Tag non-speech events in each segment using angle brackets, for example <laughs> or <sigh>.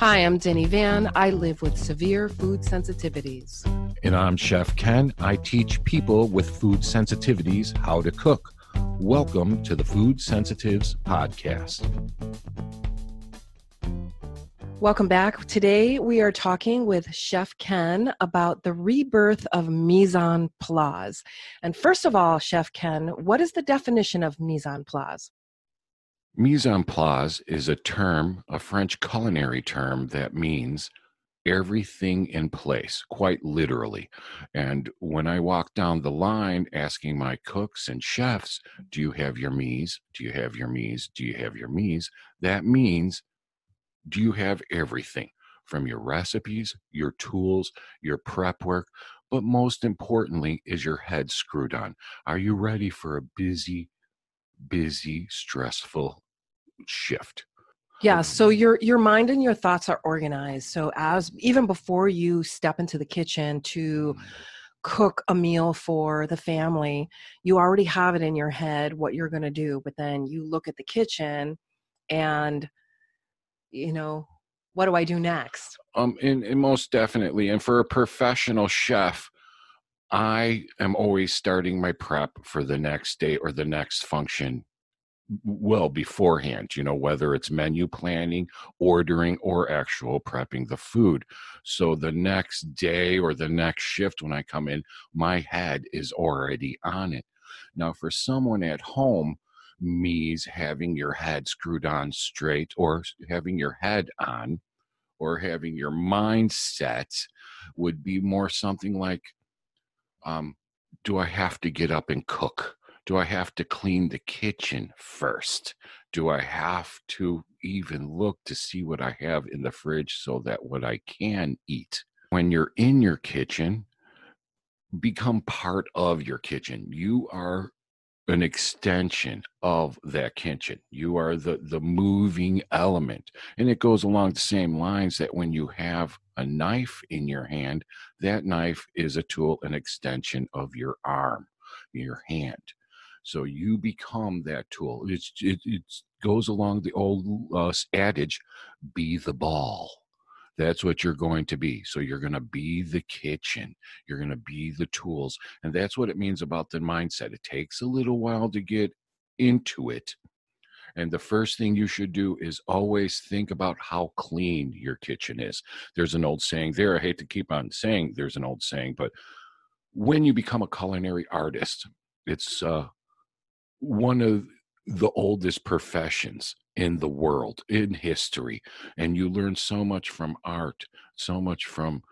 Hi, I'm Denny Van. I live with severe food sensitivities. And I'm Chef Ken. I teach people with food sensitivities how to cook. Welcome to the Food Sensitives Podcast. Welcome back. Today we are talking with Chef Ken about the rebirth of mise en place. And first of all, Chef Ken, what is the definition of mise en place? Mise en place is a term, a French culinary term that means everything in place, quite literally. And when I walk down the line asking my cooks and chefs, Do you have your mise? Do you have your mise? Do you have your mise? That means, Do you have everything from your recipes, your tools, your prep work? But most importantly, is your head screwed on? Are you ready for a busy, busy, stressful shift. Yeah, so your your mind and your thoughts are organized. So as even before you step into the kitchen to mm-hmm. cook a meal for the family, you already have it in your head what you're going to do, but then you look at the kitchen and you know, what do I do next? Um and, and most definitely and for a professional chef, I am always starting my prep for the next day or the next function well beforehand, you know, whether it's menu planning, ordering, or actual prepping the food. So the next day or the next shift when I come in, my head is already on it. Now, for someone at home, mise having your head screwed on straight or having your head on or having your mindset would be more something like um, do I have to get up and cook? Do I have to clean the kitchen first? Do I have to even look to see what I have in the fridge so that what I can eat? When you're in your kitchen, become part of your kitchen. You are an extension of that kitchen. You are the the moving element. And it goes along the same lines that when you have a knife in your hand, that knife is a tool, an extension of your arm, your hand. So you become that tool. It's, it, it goes along the old uh, adage be the ball. That's what you're going to be. So you're going to be the kitchen. You're going to be the tools. And that's what it means about the mindset. It takes a little while to get into it. And the first thing you should do is always think about how clean your kitchen is. There's an old saying there. I hate to keep on saying there's an old saying, but when you become a culinary artist, it's uh, one of the oldest professions in the world in history and you learn so much from art so much from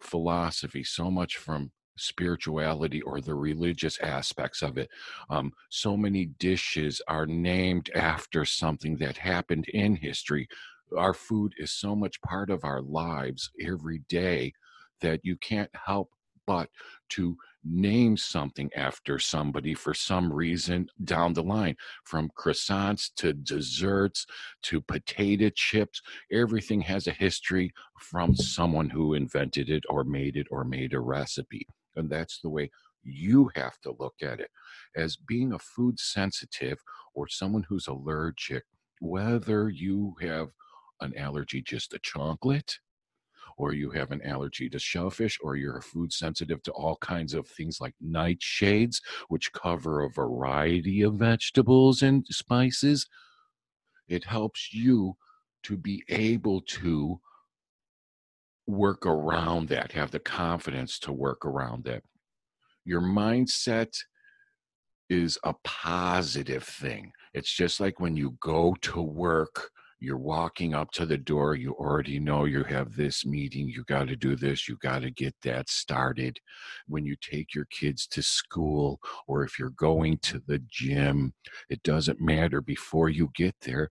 philosophy so much from spirituality or the religious aspects of it. Um, so many dishes are named after something that happened in history. Our food is so much part of our lives every day that you can't help but to name something after somebody for some reason down the line from croissants to desserts to potato chips everything has a history from someone who invented it or made it or made a recipe and that's the way you have to look at it. As being a food sensitive or someone who's allergic whether you have an allergy just to chocolate or you have an allergy to shellfish, or you're food sensitive to all kinds of things like nightshades, which cover a variety of vegetables and spices, it helps you to be able to work around that, have the confidence to work around that. Your mindset is a positive thing. It's just like when you go to work you're walking up to the door you already know you have this meeting you got to do this you got to get that started. When you take your kids to school or if you're going to the gym it doesn't matter before you get there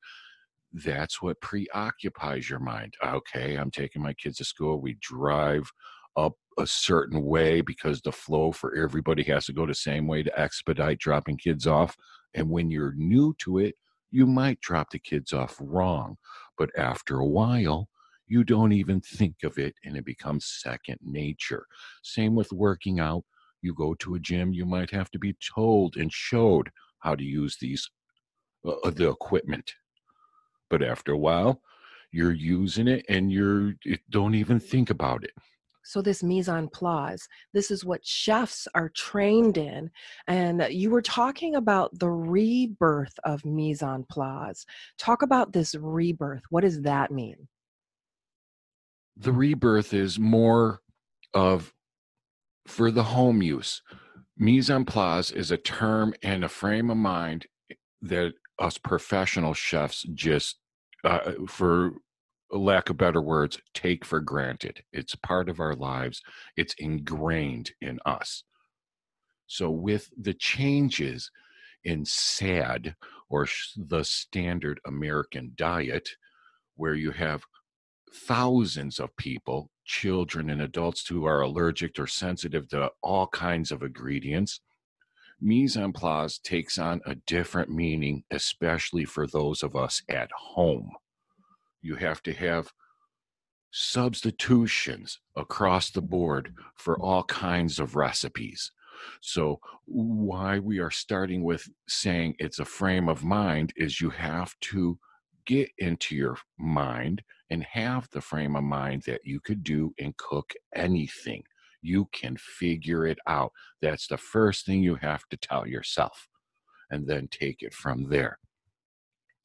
that's what preoccupies your mind. Okay i'm taking my kids to school we drive up a certain way because the flow for everybody has to go the same way to expedite dropping kids off and when you're new to it you might drop the kids off wrong, but after a while, you don't even think of it and it becomes second nature. Same with working out. You go to a gym, you might have to be told and showed how to use these uh, uh the equipment. But after a while, you're using it and you're it, don't even think about it so this mise en place this is what chefs are trained in and you were talking about the rebirth of mise en place. Talk about this rebirth. What does that mean? The rebirth is more of for the home use. Mise en place is a term and a frame of mind that us professional chefs just uh, for lack of better words, take for granted. It's part of our lives, it's ingrained in us. So, with the changes in SAD or the standard American diet, where you have thousands of people, children and adults who are allergic or sensitive to all kinds of ingredients, mise en place takes on a different meaning, especially for those of us at home you have to have substitutions across the board for all kinds of recipes. So, why we are starting with saying it's a frame of mind is you have to get into your mind and have the frame of mind that you could do and cook anything. You can figure it out. That's the first thing you have to tell yourself, and then take it from there.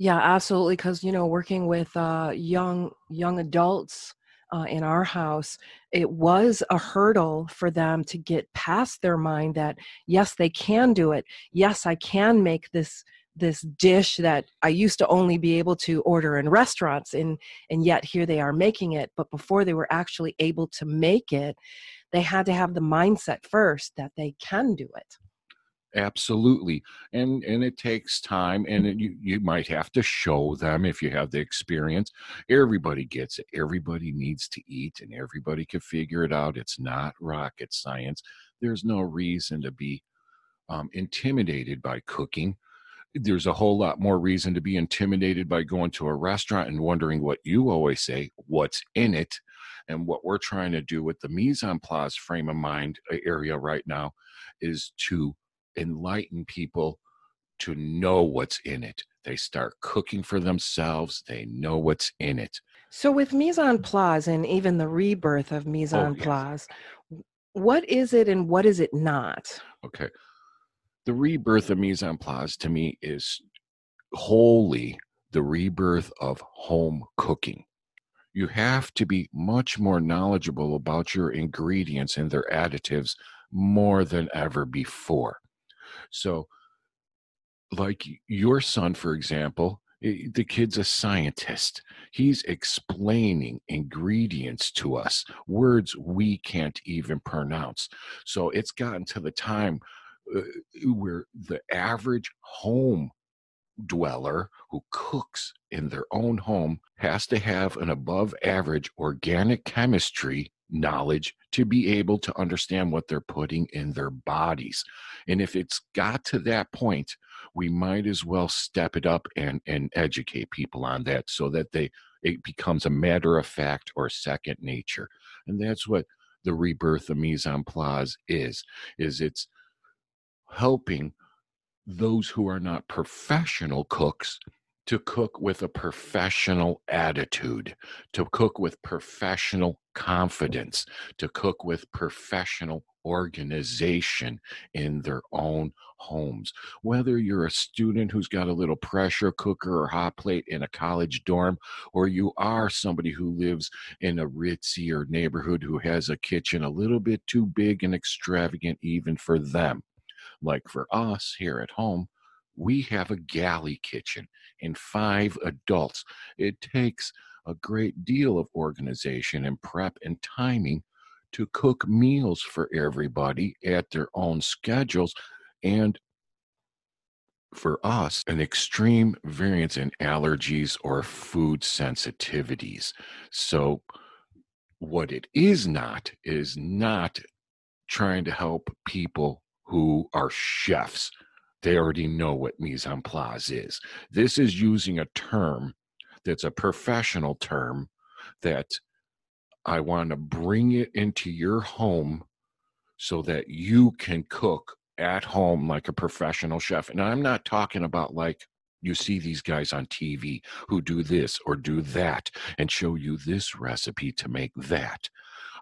Yeah, absolutely. Because you know, working with uh, young young adults uh, in our house, it was a hurdle for them to get past their mind that yes, they can do it. Yes, I can make this this dish that I used to only be able to order in restaurants, and and yet here they are making it. But before they were actually able to make it, they had to have the mindset first that they can do it absolutely and and it takes time and it, you you might have to show them if you have the experience. Everybody gets it everybody needs to eat and everybody can figure it out it's not rocket science there's no reason to be um, intimidated by cooking. There's a whole lot more reason to be intimidated by going to a restaurant and wondering what you always say what's in it and what we're trying to do with the mise en place frame of mind uh, area right now is to enlighten people to know what's in it. They start cooking for themselves, they know what's in it. So, with mise en place and even the rebirth of mise oh, en oh, place, yes. what is it and what is it not? Okay. The rebirth of mise en place to me is wholly the rebirth of home cooking. You have to be much more knowledgeable about your ingredients and their additives more than ever before. So, like your son, for example, the kid's a scientist. He's explaining ingredients to us, words we can't even pronounce. So it's gotten to the time uh, where the average home dweller who cooks in their own home has to have an above average organic chemistry knowledge to be able to understand what they're putting in their bodies. And if it's got to that point, we might as well step it up and, and educate people on that so that they it becomes a matter of fact or second nature. And that's what the rebirth of mise en place is, is it's helping those who are not professional cooks to cook with a professional attitude, to cook with professional confidence, to cook with professional organization in their own homes. Whether you're a student who's got a little pressure cooker or hot plate in a college dorm, or you are somebody who lives in a ritzy or neighborhood who has a kitchen a little bit too big and extravagant even for them. Like for us here at home, we have a galley kitchen and five adults. It takes a great deal of organization and prep and timing to cook meals for everybody at their own schedules and for us an extreme variance in allergies or food sensitivities so what it is not is not trying to help people who are chefs they already know what mise en place is. This is using a term that's a professional term that I want to bring it into your home so that you can cook at home like a professional chef. And I'm not talking about like You see these guys on TV who do this or do that and show you this recipe to make that.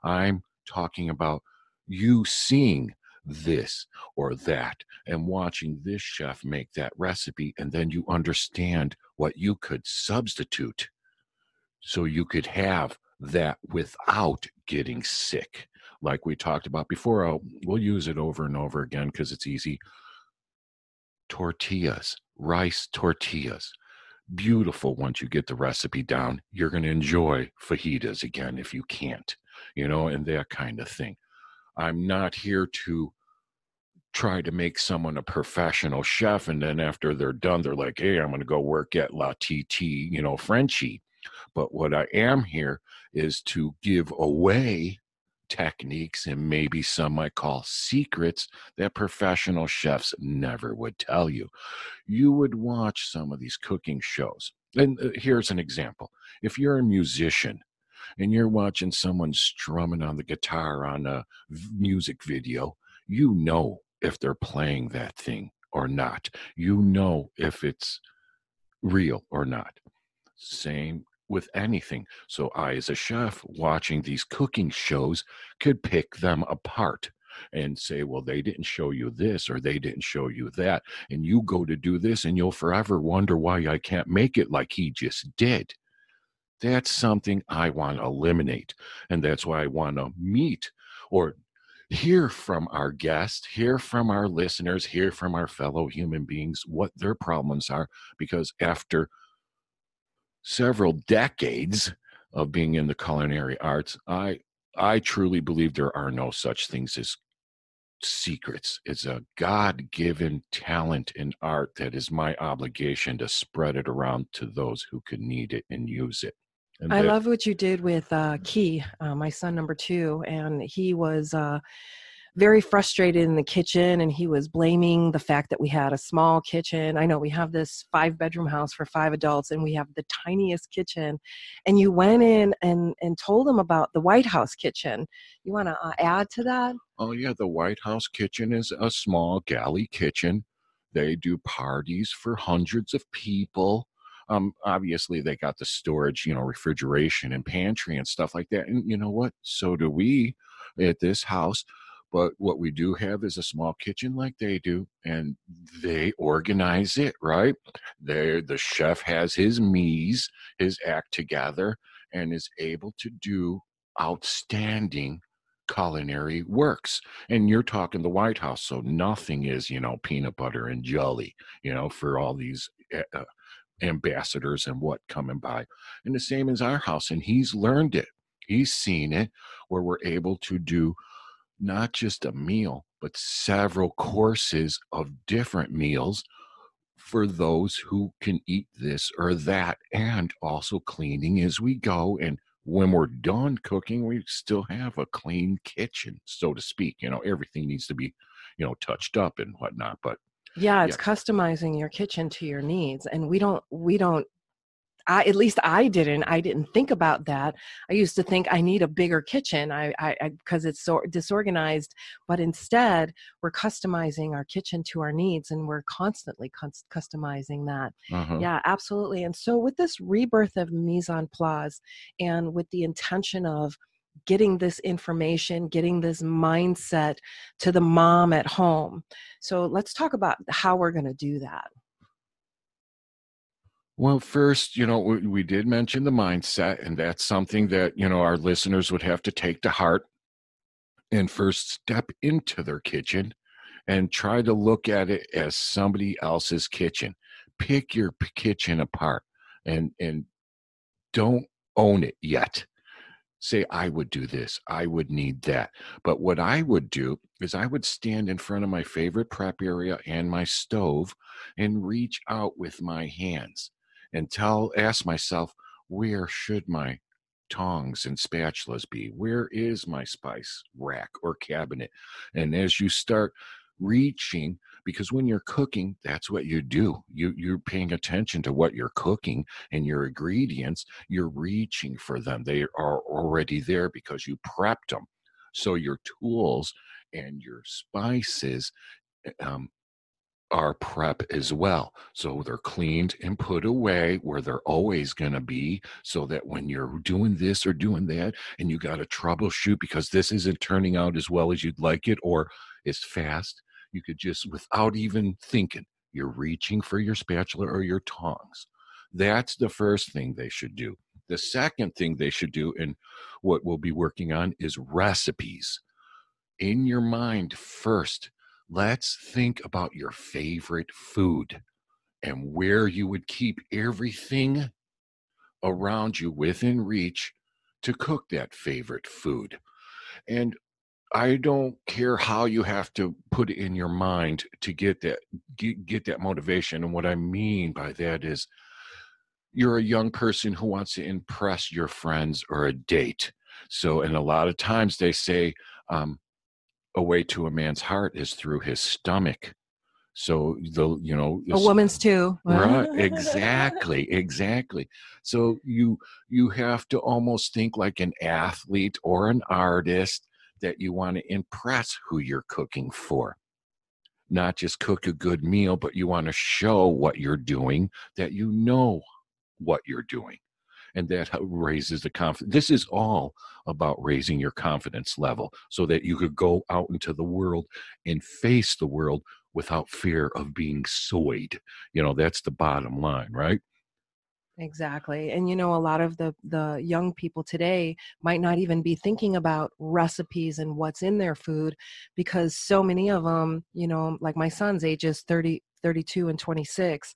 I'm talking about you seeing this or that and watching this chef make that recipe and then you understand what you could substitute so you could have that without getting sick. Like we talked about before I'll, we'll use it over and over again because it's easy. Tortillas rice tortillas beautiful once you get the recipe down. You're going to enjoy fajitas again if you can't you know and that kind of thing. I'm not here to try to make someone a professional chef and then after they're done they're like hey i'm going to go work at la tt you know frenchie. But what i am here is to give away techniques and maybe some might call secrets that professional chefs never would tell you. You would watch some of these cooking shows. And uh, here's an example. If you're a musician and you're watching someone strumming on the guitar on a music video you know if they're playing that thing or not. You know if it's real or not. Same with anything. So I, as a chef, watching these cooking shows, could pick them apart and say, well, they didn't show you this or they didn't show you that. And you go to do this and you'll forever wonder why I can't make it like he just did. That's something I want to eliminate. And that's why I want to meet or hear from our guests, hear from our listeners, hear from our fellow human beings what their problems are. Because after several decades of being in the culinary arts, I I truly believe there are no such things as secrets. It's a God given talent in art that is my obligation to spread it around to those who could need it and use it. And I love what you did with uh, Key, uh, my son number two, and he was uh, very frustrated in the kitchen, and he was blaming the fact that we had a small kitchen. I know we have this five bedroom house for five adults, and we have the tiniest kitchen. And you went in and and told him about the White House kitchen. You want to uh, add to that? Oh yeah, the White House kitchen is a small galley kitchen. They do parties for hundreds of people um, obviously they got the storage, you know, refrigeration and pantry and stuff like that. And you know what? So do we at this house. But what we do have is a small kitchen like they do, and they organize it, right? There, the chef has his mise, his act together, and is able to do outstanding culinary works. And you're talking the White House, so nothing is, you know, peanut butter and jelly, you know, for all these eh, uh, ambassadors and what coming by. And the same as our house. And he's learned it. He's seen it where we're able to do not just a meal, but several courses of different meals for those who can eat this or that, and also cleaning as we go. And when we're done cooking, we still have a clean kitchen, so to speak. You know, everything needs to be, you know, touched up and whatnot, but yeah it's yeah. customizing your kitchen to your needs and we don't we don't I, at least I didn't. I didn't think about that. I used to think I need a bigger kitchen. I, I, because it's so disorganized. But instead, we're customizing our kitchen to our needs, and we're constantly customizing that. Uh-huh. Yeah, absolutely. And so, with this rebirth of mise en place, and with the intention of getting this information, getting this mindset to the mom at home. So let's talk about how we're going to do that. Well, first, you know, we, we, did mention the mindset, and that's something that, you know, our listeners would have to take to heart and first step into their kitchen and try to look at it as somebody else's kitchen. Pick your kitchen apart and, and don't own it yet say I would do this, I would need that. But what I would do is I would stand in front of my favorite prep area and my stove and reach out with my hands and tell ask myself where should my tongs and spatulas be? Where is my spice rack or cabinet? And as you start reaching because when you're cooking that's what you do. You you're paying attention to what you're cooking and your ingredients. You're reaching for them. They are already there because you prepped them so your tools and your spices eh, um, our prep as well. So they're cleaned and put away where they're always going to be so that when you're doing this or doing that and you got to troubleshoot because this isn't turning out as well as you'd like it or as fast, you could just, without even thinking, you're reaching for your spatula or your tongs. That's the first thing they should do. The second thing they should do, and what we'll be working on, is recipes. In your mind first, let's think about your favorite food and where you would keep everything around you within reach to cook that favorite food. And I don't care how you have to put it in your mind to get that get, get that motivation. And what I mean by that is you're a young person who wants to impress your friends or a date. So, and a lot of times they say, um, a way to a man's heart is through his stomach. So the you know a woman's too. right, <laughs> exactly, exactly. So you you have to almost think like an athlete or an artist that you want to impress who you're cooking for. Not just cook a good meal, but you want to show what you're doing, that you know what you're doing. And that raises the confidence. This is all about raising your confidence level so that you could go out into the world and face the world without fear of being soyed. You know, that's the bottom line, right? Exactly. And you know, a lot of the the young people today might not even be thinking about recipes and what's in their food because so many of them, you know, like my son's ages 30 32 and 26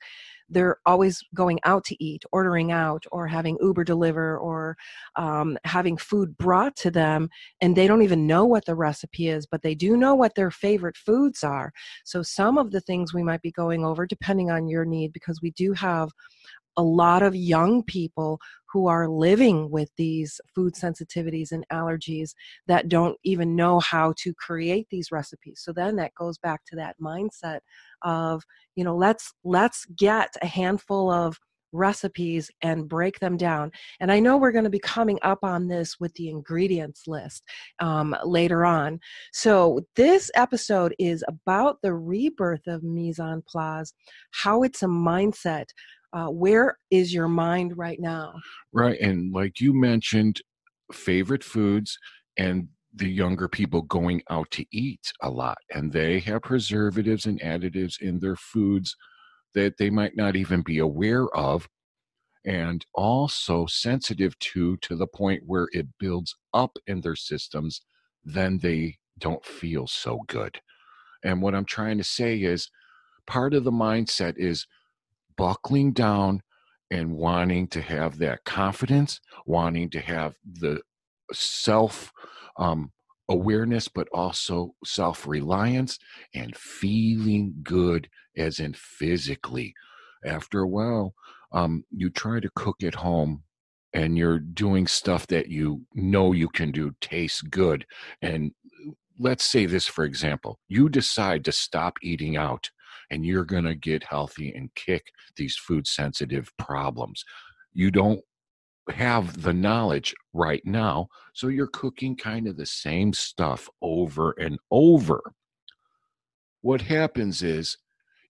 they're always going out to eat, ordering out, or having Uber deliver, or um, having food brought to them, and they don't even know what the recipe is, but they do know what their favorite foods are. So, some of the things we might be going over, depending on your need, because we do have a lot of young people who are living with these food sensitivities and allergies that don't even know how to create these recipes so then that goes back to that mindset of you know let's let's get a handful of recipes and break them down. And I know we're going to be coming up on this with the ingredients list um, later on. So, this episode is about the rebirth of mise en place, how it's a mindset, uh, where is your mind right now? Right and like you mentioned favorite foods and the younger people going out to eat a lot and they have preservatives and additives in their foods that they might not even be aware of and also sensitive to to the point where it builds up in their systems then they don't feel so good. And what i'm trying to say is part of the mindset is buckling down and wanting to have that confidence, wanting to have the self um, awareness, but also self reliance and feeling good, as in physically. After a while, um, you try to cook at home and you're doing stuff that you know you can do tastes good. And let's say this, for example, you decide to stop eating out and you're going to get healthy and kick these food sensitive problems. You don't have the knowledge right now, so you're cooking kind of the same stuff over and over. What happens is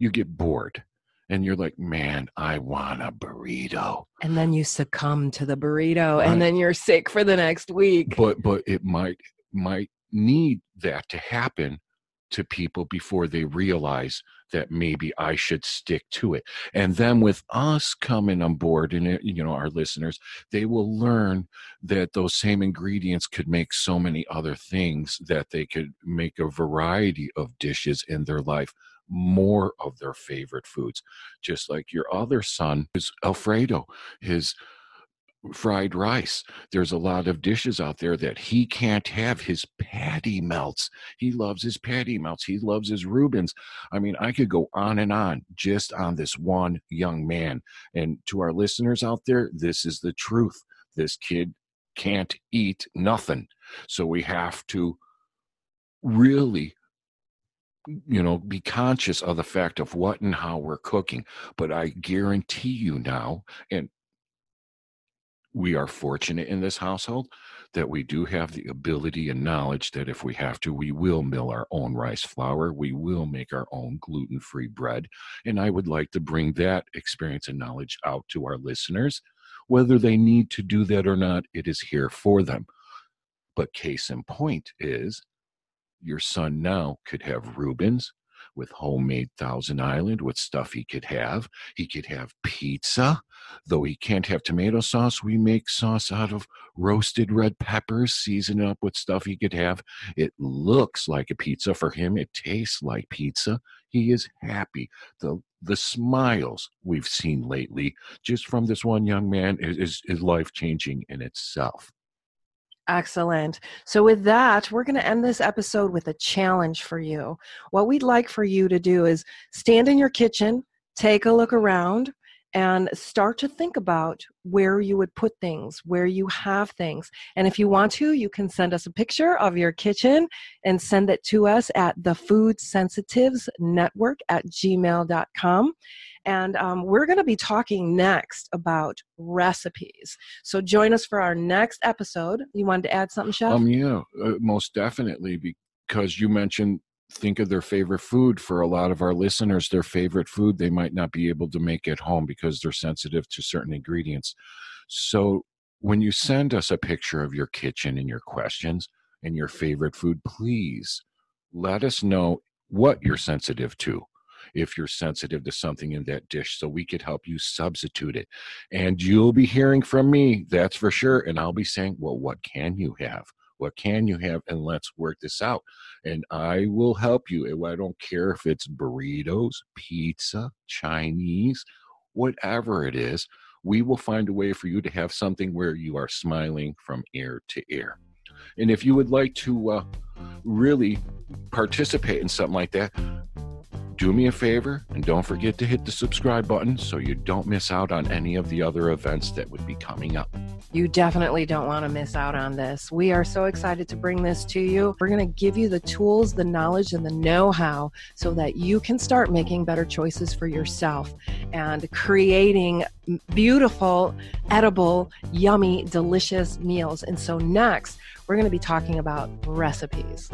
you get bored and you're like, man, I want a burrito. And then you succumb to the burrito right. and then you're sick for the next week. But but it might might need that to happen to people before they realize that maybe I should stick to it. And then with us coming on board and uh, you know our listeners, they will learn that those same ingredients could make so many other things that they could make a variety of dishes in their life more of their favorite foods just like your other son is alfredo his fried rice. There's a lot of dishes out there that he can't have his patty melts. He loves his patty melts. He loves his Reubens. I mean, I could go on and on just on this one young man. And to our listeners out there, this is the truth. This kid can't eat nothing. So we have to really you know be conscious of the fact of what and how we're cooking but i guarantee you now and we are fortunate in this household that we do have the ability and knowledge that if we have to, we will mill our own rice flour. We will make our own gluten free bread. And I would like to bring that experience and knowledge out to our listeners. Whether they need to do that or not, it is here for them. But case in point is your son now could have Reubens, with homemade Thousand Island, with stuff he could have. He could have pizza. Though he can't have tomato sauce, we make sauce out of roasted red peppers, season up with stuff he could have. It looks like a pizza for him. It tastes like pizza. He is happy. The the smiles we've seen lately, just from this one young man, is, is, is life changing in itself. Excellent. So, with that, we're going to end this episode with a challenge for you. What we'd like for you to do is stand in your kitchen, take a look around, and start to think about where you would put things, where you have things. And if you want to, you can send us a picture of your kitchen and send it to us at the Food Sensitives Network at gmail.com. And um, we're going to be talking next about recipes. So join us for our next episode. You wanted to add something, Chef? Um, yeah, uh, most definitely, because you mentioned think of their favorite food for a lot of our listeners their favorite food they might not be able to make at home because they're sensitive to certain ingredients so when you send us a picture of your kitchen and your questions and your favorite food please let us know what you're sensitive to if you're sensitive to something in that dish so we could help you substitute it. And you'll be hearing from me, that's for sure. And I'll be saying, well, what can you have? What can you have? And let's work this out. And I will help you. I don't care if it's burritos, pizza, Chinese, whatever it is. We will find a way for you to have something where you are smiling from ear to ear. And if you would like to uh, really participate in something like that, do me a favor and don't forget to hit the subscribe button so you don't miss out on any of the other events that would be coming up. You definitely don't want to miss out on this. We are so excited to bring this to you. We're going to give you the tools, the knowledge, and the know how so that you can start making better choices for yourself and creating beautiful, edible, yummy, delicious meals. And so, next, we're going to be talking about recipes.